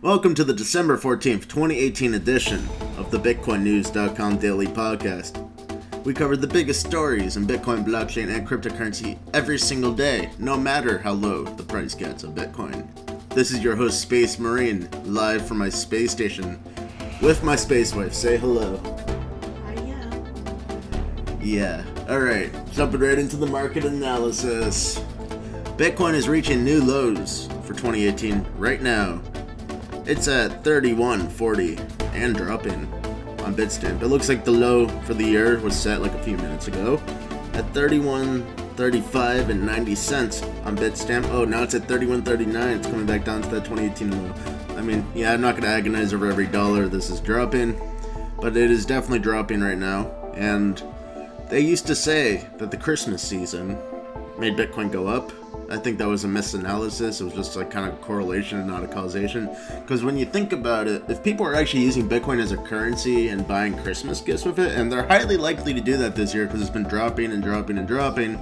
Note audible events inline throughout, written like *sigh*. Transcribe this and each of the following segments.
Welcome to the December 14th, 2018 edition of the BitcoinNews.com Daily Podcast. We cover the biggest stories in Bitcoin, blockchain, and cryptocurrency every single day, no matter how low the price gets of Bitcoin. This is your host, Space Marine, live from my space station with my space wife. Say hello. Yeah. Alright, jumping right into the market analysis. Bitcoin is reaching new lows for 2018 right now. It's at 31.40 and dropping on Bitstamp. It looks like the low for the year was set like a few minutes ago at 31.35 and 90 cents on Bitstamp. Oh, now it's at 31.39. It's coming back down to that 2018 low. I mean, yeah, I'm not going to agonize over every dollar this is dropping, but it is definitely dropping right now. And they used to say that the Christmas season made Bitcoin go up. I think that was a misanalysis. It was just like kind of correlation and not a causation. Because when you think about it, if people are actually using Bitcoin as a currency and buying Christmas gifts with it, and they're highly likely to do that this year because it's been dropping and dropping and dropping,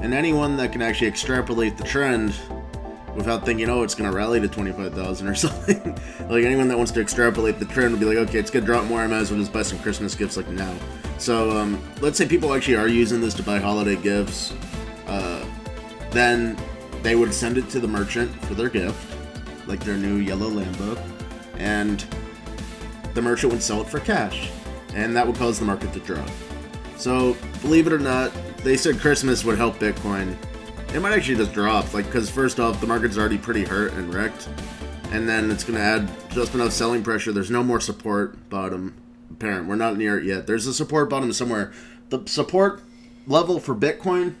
and anyone that can actually extrapolate the trend without thinking, oh, it's going to rally to 25,000 or *laughs* something. like anyone that wants to extrapolate the trend would be like, okay, it's going to drop more. I might as well just buy some Christmas gifts like now. So um, let's say people actually are using this to buy holiday gifts. Then they would send it to the merchant for their gift, like their new yellow Lambo, and the merchant would sell it for cash, and that would cause the market to drop. So, believe it or not, they said Christmas would help Bitcoin. It might actually just drop, like, because first off, the market's already pretty hurt and wrecked, and then it's to add just enough selling pressure. There's no more support bottom apparent. We're not near it yet. There's a support bottom somewhere. The support level for Bitcoin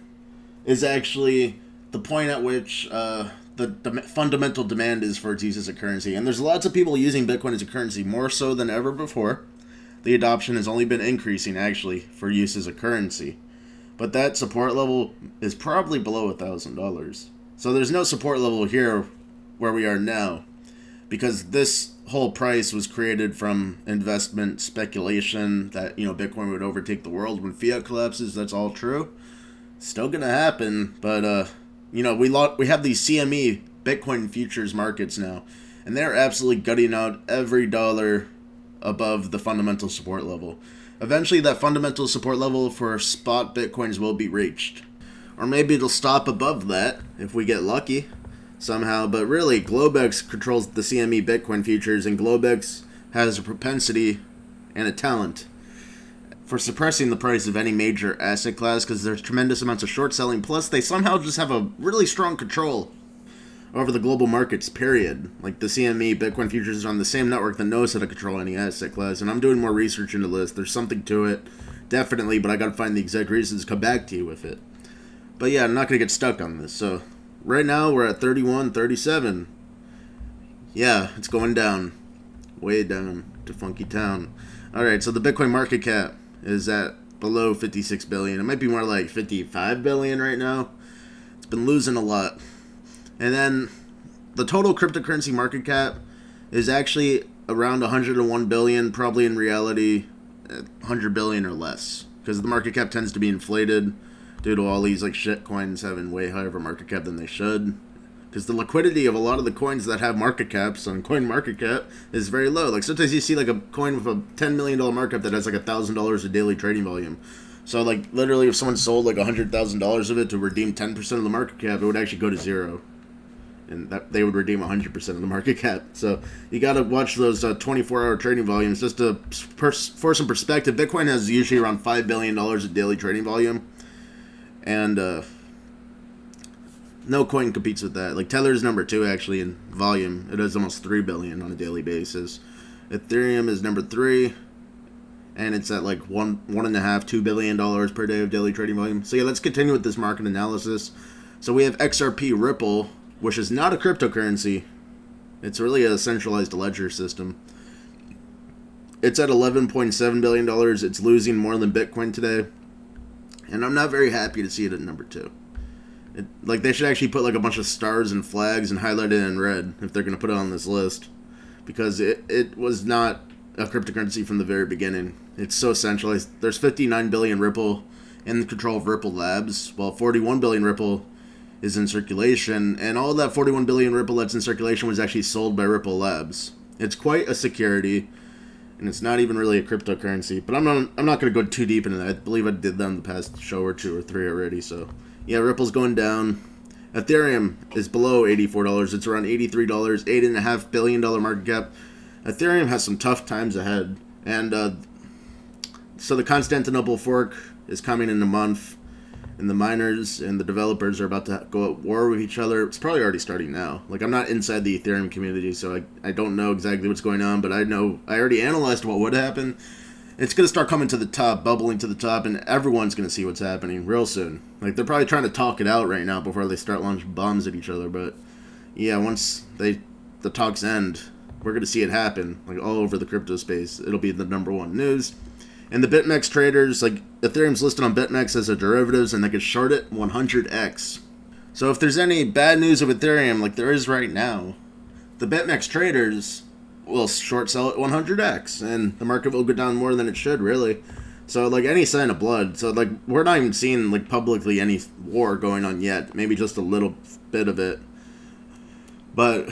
is actually the point at which uh, the, fundamental demand is for its use as a currency. And there's lots of people using Bitcoin as a currency, more so than ever before. The adoption has only been increasing, actually, for use as a currency. But that support level is probably below $1,000. So there's no support level here where we are now. Because this whole price was created from investment speculation that, you know, Bitcoin would overtake the world when fiat collapses. That's all true. Still gonna happen, but uh you know, we lot we have these CME Bitcoin futures markets now, and they're absolutely gutting out every dollar above the fundamental support level. Eventually, that fundamental support level for spot Bitcoins will be reached. Or maybe it'll stop above that if we get lucky somehow. But really, Globex controls the CME Bitcoin futures, and Globex has a propensity and a talent for suppressing the price of any major asset class because there's tremendous amounts of short selling. Plus, they somehow just have a really strong control over the global markets, period. Like the CME Bitcoin futures is on the same network that knows how to control any asset class. And I'm doing more research into this. There's something to it, definitely, but I gotta find the exact reasons to come back to you with it. But yeah, I'm not gonna get stuck on this. So right now we're at 31, 37. Yeah, it's going down. Way down to Funky Town. Alright, so the Bitcoin market cap is at below 56 billion. It might be more like 55 billion right now. It's been losing a lot. And then the total cryptocurrency market cap is actually around 101 billion, probably in reality 100 billion or less because the market cap tends to be inflated due to all these like shit coins having way higher of a market cap than they should because the liquidity of a lot of the coins that have market caps on coin market cap is very low. Like sometimes you see like a coin with a $10 million market cap that has like a thousand dollars a daily trading volume. So like literally if someone sold like a hundred thousand dollars of it to redeem 10% of the market cap it would actually go to zero. And that they would redeem 100% of the *laughs* market cap. So you got to watch those uh, 24 hour trading volumes. Just to pers- for some perspective bitcoin has usually around $5 billion of daily trading volume. And uh, no coin competes with that. Like Tether's number two actually in volume. It does almost three billion on a daily basis. Ethereum is number three, and it's at like one one and a half two billion dollars per day of daily trading volume. So yeah, let's continue with this market analysis. So we have XRP Ripple, which is not a cryptocurrency. It's really a centralized ledger system. It's at eleven point seven billion dollars. It's losing more than Bitcoin today, and I'm not very happy to see it at number two. It, like they should actually put like a bunch of stars and flags and highlight it in red if they're gonna put it on this list, because it it was not a cryptocurrency from the very beginning. It's so centralized. There's 59 billion Ripple in the control of Ripple Labs, while 41 billion Ripple is in circulation, and all that 41 billion Ripple that's in circulation was actually sold by Ripple Labs. It's quite a security, and it's not even really a cryptocurrency. But I'm not I'm not going to go too deep into that. I believe I did that in the past show or two or three already. So yeah, Ripple's going down. Ethereum is below $84. It's around $83, $8.5 billion market cap. Ethereum has some tough times ahead. And uh, so the Constantinople fork is coming in a month and the miners and the developers are about to go at war with each other. It's probably already starting now. Like I'm not inside the Ethereum community, so I, I don't know exactly what's going on, but I know I already analyzed what would happen. It's gonna start coming to the top, bubbling to the top, and everyone's gonna see what's happening real soon. Like they're probably trying to talk it out right now before they start launching bombs at each other. But yeah, once they the talks end, we're gonna see it happen like all over the crypto space. It'll be the number one news. And the BitMEX traders, like Ethereum's listed on BitMEX as a derivatives, and they could short it 100x. So if there's any bad news of Ethereum, like there is right now, the BitMEX traders will short sell it 100x, and the market will go down more than it should, really. So like any sign of blood. So like we're not even seeing like publicly any war going on yet. Maybe just a little bit of it. But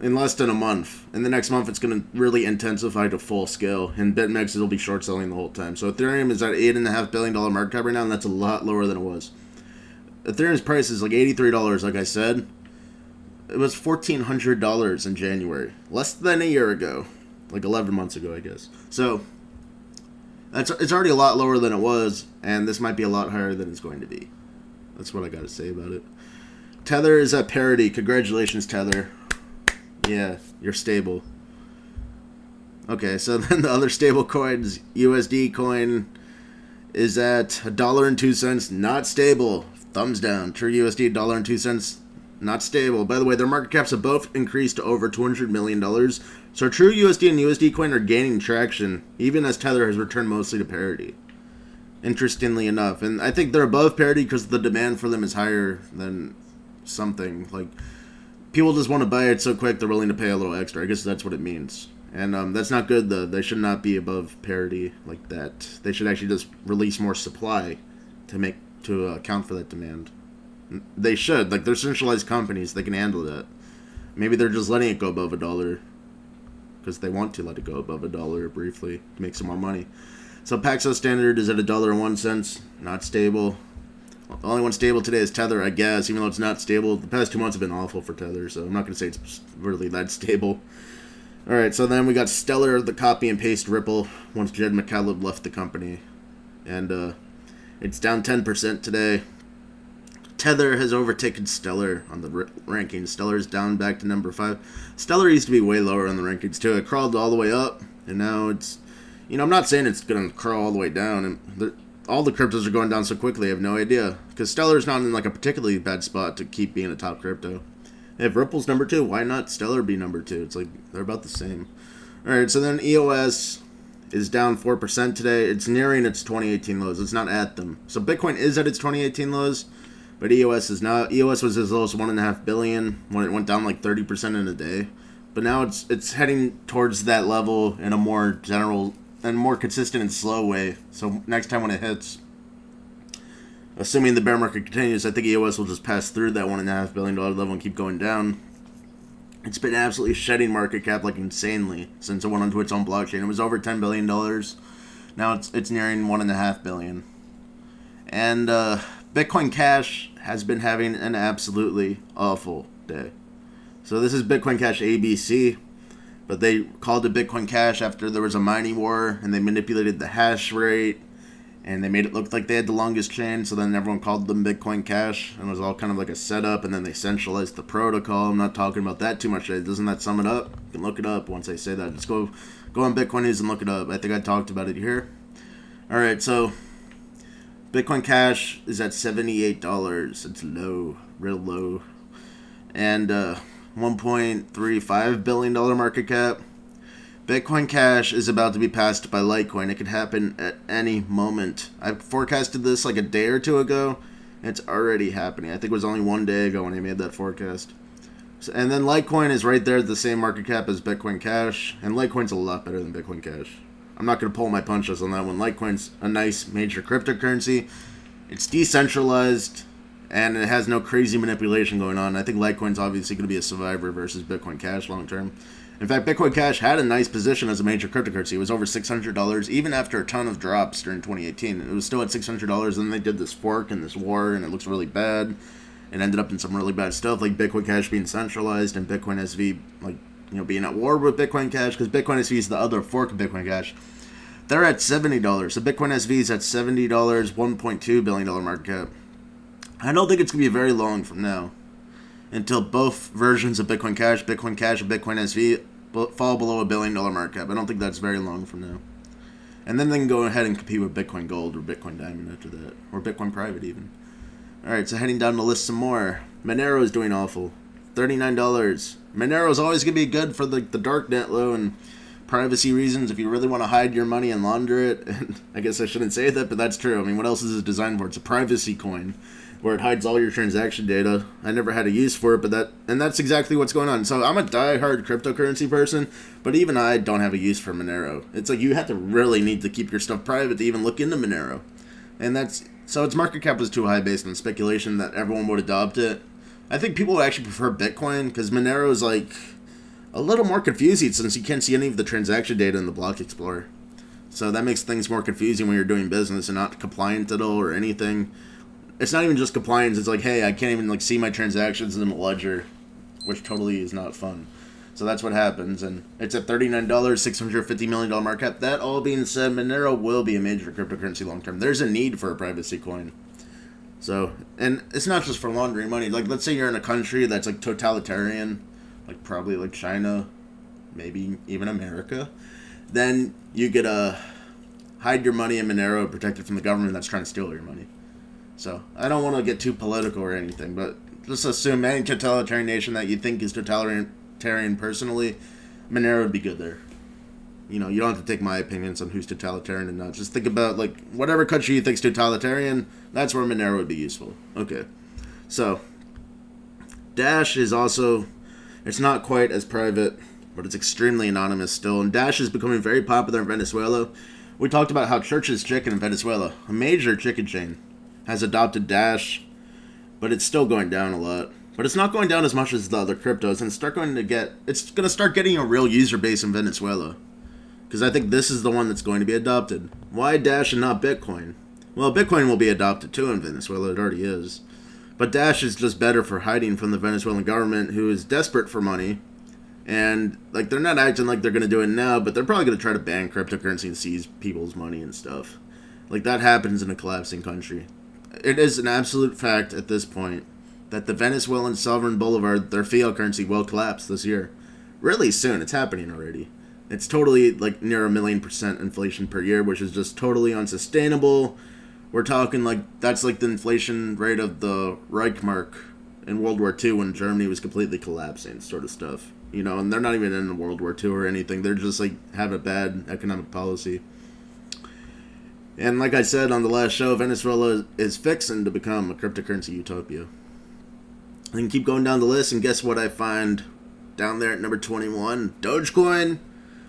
in less than a month. In the next month, it's going to really intensify to full scale, and BitMEX will be short selling the whole time. So Ethereum is at eight and a half billion dollar market cap right now, and that's a lot lower than it was. Ethereum's price is like eighty three dollars, like I said. It was fourteen hundred dollars in January, less than a year ago, like eleven months ago, I guess. So that's it's already a lot lower than it was, and this might be a lot higher than it's going to be. That's what I got to say about it. Tether is at parity. Congratulations, Tether. Yeah, you're stable. Okay, so *laughs* then the other stable coins, USD coin is at a dollar and two cents, not stable. Thumbs down. True USD, dollar and two cents, not stable. By the way, their market caps have both increased to over two hundred million dollars. So True USD and USD coin are gaining traction, even as Tether has returned mostly to parity. Interestingly enough, and I think they're above parity because the demand for them is higher than something like people just want to buy it so quick they're willing to pay a little extra. I guess that's what it means. And um, that's not good though. They should not be above parity like that. They should actually just release more supply to make to account for that demand. They should like they're centralized companies. They can handle that. Maybe they're just letting it go above a dollar because they want to let it go above a dollar briefly to make some more money. So Paxos Standard is at a dollar and one cents, not stable. The only one stable today is Tether, I guess, even though it's not stable. The past two months have been awful for Tether, so I'm not going to say it's really that *laughs* stable. All right, so then we got Stellar, the copy and paste Ripple, once Jed McCaleb left the company. And uh, it's down 10% today. Tether has overtaken Stellar on the r- rankings. Stellar's down back to number five. Stellar used to be way lower on the rankings, too. It crawled all the way up, and now it's. You know, I'm not saying it's to crawl all the way down. And all the cryptos are going down so quickly. I have no idea because Stellar's not in like a particularly bad spot to keep being a top crypto. If Ripple's number two, why not Stellar be number two? It's like they're about the same. All right, so then EOS is down four percent today. It's nearing its 2018 lows. It's not at them. So Bitcoin is at its 2018 lows, but EOS is not. EOS was as low as one and a half billion when it went down like 30 percent in a day, but now it's it's heading towards that level in a more general and more consistent and slow way. So next time when it hits, assuming the bear market continues, I think EOS will just pass through that one and a half billion dollar level and keep going down. It's been absolutely shedding market cap like insanely since it went onto its own blockchain. It was over ten billion dollars. Now it's it's nearing one and a half billion. And uh, Bitcoin Cash has been having an absolutely awful day. So this is Bitcoin Cash ABC but they called it Bitcoin Cash after there was a mining war and they manipulated the hash rate and they made it look like they had the longest chain. So then everyone called them Bitcoin Cash and it was all kind of like a setup. And then they centralized the protocol. I'm not talking about that too much. Doesn't that sum it up? You can look it up once I say that. Just go go on Bitcoin News and look it up. I think I talked about it here. All right, so Bitcoin Cash is at seventy-eight dollars. It's low, real low, and. uh 1.35 billion dollar market cap. Bitcoin Cash is about to be passed by Litecoin. It could happen at any moment. I forecasted this like a day or two ago. It's already happening. I think it was only one day ago when I made that forecast. So, and then Litecoin is right there at the same market cap as Bitcoin Cash, and Litecoin's a lot better than Bitcoin Cash. I'm not going to pull my punches on that one. Litecoin's a nice major cryptocurrency. It's decentralized and it has no crazy manipulation going on. I think Litecoin's obviously going to be a survivor versus Bitcoin Cash long term. In fact, Bitcoin Cash had a nice position as a major cryptocurrency. It was over $600 even after a ton of drops during 2018. It was still at $600, and then they did this fork and this war, and it looks really bad. It ended up in some really bad stuff, like Bitcoin Cash being centralized and Bitcoin SV, like, you know, being at war with Bitcoin Cash, because Bitcoin SV is the other fork of Bitcoin Cash. They're at $70. So Bitcoin SV is at $70, $1.2 billion market cap. I don't think it's to be very long from now until both versions of Bitcoin Cash, Bitcoin Cash, and Bitcoin SV fall below a billion dollar market cap. I don't think that's very long from now. And then they can go ahead and compete with Bitcoin Gold or Bitcoin Diamond after that, or Bitcoin Private even. All right, so heading down the list some more. Monero is doing awful, thirty nine dollars. Monero is always gonna be good for the the dark net low and privacy reasons. If you really want to hide your money and launder it, *laughs* and I guess I shouldn't say that, but that's true. I mean, what else is it designed for? It's a privacy coin where it hides all your transaction data. I never had a use for it, but that and that's exactly what's going on. So I'm a die-hard cryptocurrency person, but even I don't have a use for Monero. It's like you have to really need to keep your stuff private to even look into Monero, and that's so its market cap was too high based on speculation that everyone would adopt it. I think people would actually prefer Bitcoin because Monero is like a little more confusing since you can't see any of the transaction data in the block explorer. So that makes things more confusing when you're doing business and not compliant at all or anything it's not even just compliance. It's like, hey, I can't even like see my transactions in the ledger, which totally is not fun. So that's what happens, and it's at thirty nine dollars, six hundred fifty million dollar market cap. That all being said, Monero will be a major cryptocurrency long term. There's a need for a privacy coin. So, and it's not just for laundering money. Like, let's say you're in a country that's like totalitarian, like probably like China, maybe even America. Then you get a hide your money in Monero, protect it from the government that's trying to steal your money. So I don't want to get too political or anything, but just assume any totalitarian nation that you think is totalitarian personally, Monero would be good there. You know, you don't have to take my opinions on who's totalitarian and not. Just think about like whatever country you think's totalitarian. That's where Monero would be useful. Okay, so Dash is also it's not quite as private, but it's extremely anonymous still. And Dash is becoming very popular in Venezuela. We talked about how Church's Chicken in Venezuela, a major chicken chain, has adopted Dash, but it's still going down a lot. But it's not going down as much as the other cryptos, and start going to get it's going to start getting a real user base in Venezuela. Because I think this is the one that's going to be adopted. Why Dash and not Bitcoin? Well, Bitcoin will be adopted too in Venezuela. It already is. But Dash is just better for hiding from the Venezuelan government, who is desperate for money. And like they're not acting like they're gonna do it now, but they're probably gonna try to ban cryptocurrency and seize people's money and stuff. Like that happens in a collapsing country it is an absolute fact at this point that the Venezuelan sovereign bolivar, their fiat currency, will collapse this year. Really soon. It's happening already. It's totally like near a million percent inflation per year, which is just totally unsustainable. We're talking like that's like the inflation rate of the Reichsmark in World War II when Germany was completely collapsing, sort of stuff. You know, and they're not even in World War II or anything. They're just like have a bad economic policy. And like I said on the last show, Venezuela is fixing to become a cryptocurrency utopia. I can keep going down the list, and guess what I find down there at number 21? Dogecoin.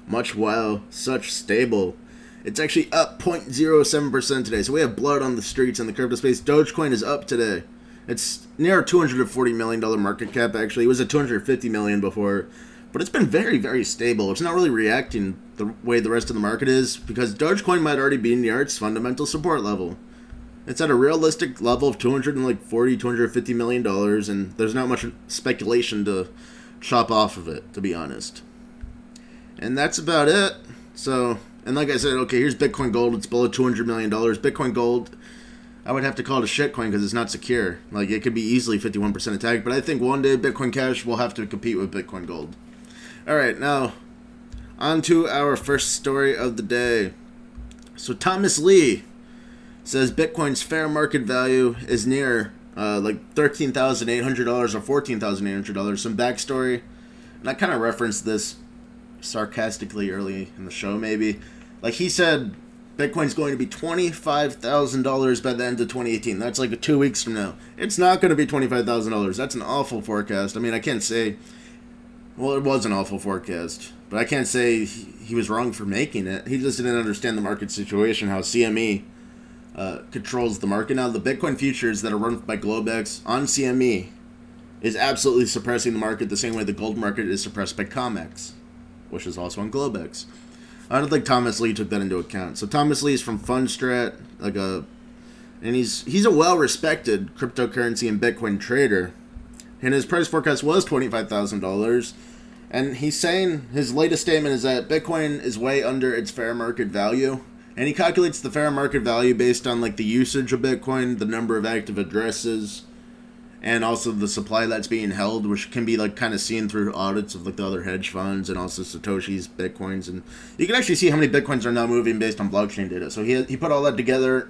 Much wow, such stable. It's actually up 0.07% today. So we have blood on the streets in the crypto space. Dogecoin is up today. It's near a $240 million market cap, actually. It was at 250 million before but it's been very, very stable. It's not really reacting the way the rest of the market is because Dogecoin might already be near its fundamental support level. It's at a realistic level of 240, 250 million dollars, and there's not much speculation to chop off of it, to be honest. And that's about it. So, and like I said, okay, here's Bitcoin Gold. It's below 200 million dollars. Bitcoin Gold I would have to call it a shitcoin because it's not secure. Like it could be easily 51% attacked, but I think one day Bitcoin Cash will have to compete with Bitcoin Gold. All right, now on to our first story of the day. So Thomas Lee says Bitcoin's fair market value is near uh, like thirteen thousand eight hundred dollars or fourteen thousand eight hundred dollars. Some backstory, and I kind of referenced this sarcastically early in the show. Maybe like he said, Bitcoin's going to be twenty five thousand dollars by the end of twenty eighteen. That's like two weeks from now. It's not going to be twenty five thousand dollars. That's an awful forecast. I mean, I can't say well, it was an awful forecast, but I can't say he, he was wrong for making it. He just didn't understand the market situation, how CME uh, controls the market now. The Bitcoin futures that are run by Globex on CME is absolutely suppressing the market the same way the gold market is suppressed by COMEX, which is also on Globex. I don't think Thomas Lee took that into account. So Thomas Lee is from Fundstrat, like a, and he's he's a well-respected cryptocurrency and Bitcoin trader, and his price forecast was twenty-five thousand dollars. And he's saying his latest statement is that Bitcoin is way under its fair market value. And he calculates the fair market value based on like the usage of Bitcoin, the number of active addresses, and also the supply that's being held, which can be like kind of seen through audits of like the other hedge funds and also Satoshi's bitcoins, and you can actually see how many bitcoins are now moving based on blockchain data. So he he put all that together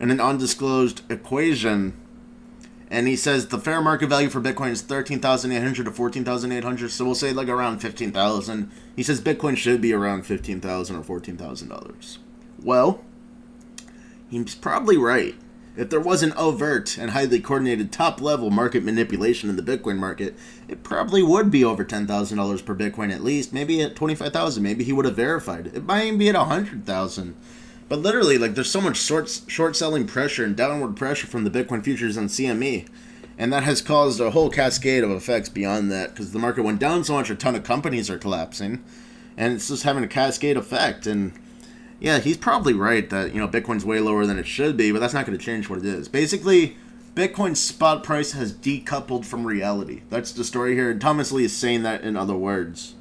in an undisclosed equation, and he says the fair market value for Bitcoin is thirteen thousand eight hundred to fourteen thousand eight hundred. So we'll say like around fifteen thousand. He says Bitcoin should be around fifteen thousand or fourteen thousand dollars. Well, he's probably right. If there was an overt and highly coordinated top level market manipulation in the Bitcoin market, it probably would be over $10,000 per Bitcoin at least, maybe at 25,000, maybe he would have verified. It might even be at 100,000. But literally, like there's so much short short selling pressure and downward pressure from the Bitcoin futures on CME. And that has caused a whole cascade of effects beyond that because the market went down so much, a ton of companies are collapsing. And it's just having a cascade effect. And yeah, he's probably right that you know Bitcoin's way lower than it should be, but that's not going to change what it is. Basically, Bitcoin's spot price has decoupled from reality. That's the story here, and Thomas Lee is saying that in other words.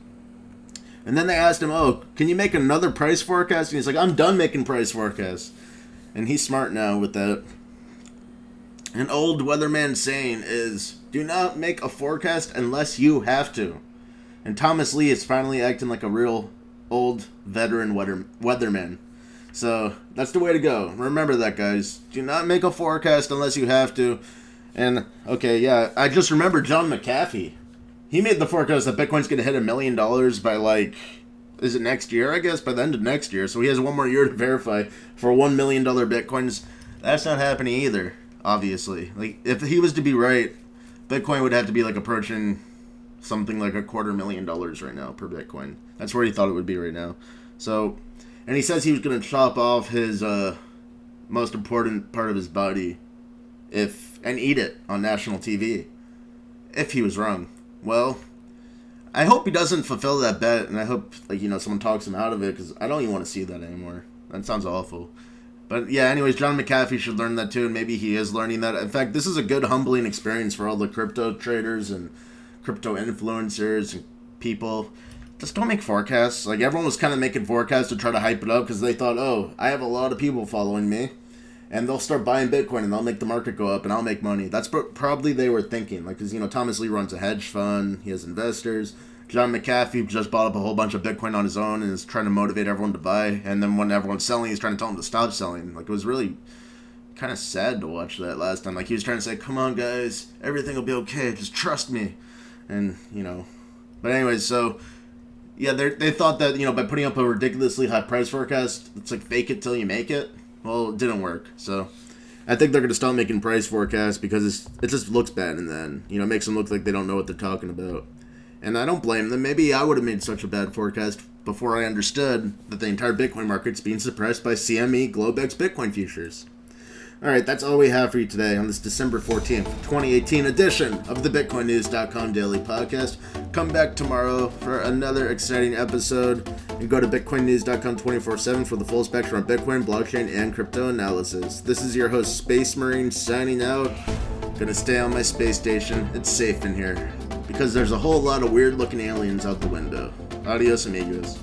And then they asked him, "Oh, can you make another price forecast?" And he's like, "I'm done making price forecasts." And he's smart now with that. An old weatherman saying is, "Do not make a forecast unless you have to." And Thomas Lee is finally acting like a real old veteran weather, weatherman. So that's the way to go. Remember that, guys. Do not make a forecast unless you have to. And okay, yeah, I just remember John McAfee. He made the forecast that Bitcoin's going to hit a million dollars by like, is it next year? I guess by the end of next year. So he has one more year to verify for one million dollar Bitcoins. That's not happening either. Obviously, like if he was to be right, Bitcoin would have to be like approaching something like a quarter million dollars right now per Bitcoin. That's where he thought it would be right now. So, and he says he was going to chop off his uh, most important part of his body if and eat it on national TV. If he was wrong, well, I hope he doesn't fulfill that bet, and I hope like you know someone talks him out of it because I don't even want to see that anymore. That sounds awful. But yeah, anyways, John McAfee should learn that too, and maybe he is learning that. In fact, this is a good humbling experience for all the crypto traders and crypto influencers and people. Just don't make forecasts. Like everyone was kind of making forecasts to try to hype it up because they thought, oh, I have a lot of people following me, and they'll start buying Bitcoin and they'll make the market go up and I'll make money. That's probably they were thinking. Like, because you know Thomas Lee runs a hedge fund, he has investors. John McAfee just bought up a whole bunch of Bitcoin on his own and is trying to motivate everyone to buy. And then when everyone's selling, he's trying to tell them to stop selling. Like it was really kind of sad to watch that last time. Like he was trying to say, "Come on, guys, everything will be okay. Just trust me." And you know, but anyways, so yeah, they they thought that you know by putting up a ridiculously high price forecast, it's like fake it till you make it. Well, it didn't work. So I think they're gonna stop making price forecasts because it's, it just looks bad, and then you know it makes them look like they don't know what they're talking about. And I don't blame them. Maybe I would have made such a bad forecast before I understood that the entire Bitcoin market's being suppressed by CME Globex Bitcoin futures. All right, that's all we have for you today on this December 14th, 2018 edition of the BitcoinNews.com Daily Podcast. Come back tomorrow for another exciting episode and go to BitcoinNews.com 24 7 for the full spectrum of Bitcoin, blockchain, and crypto analysis. This is your host, Space Marine, signing out. Gonna stay on my space station. It's safe in here because there's a whole lot of weird looking aliens out the window. Adios, amigos.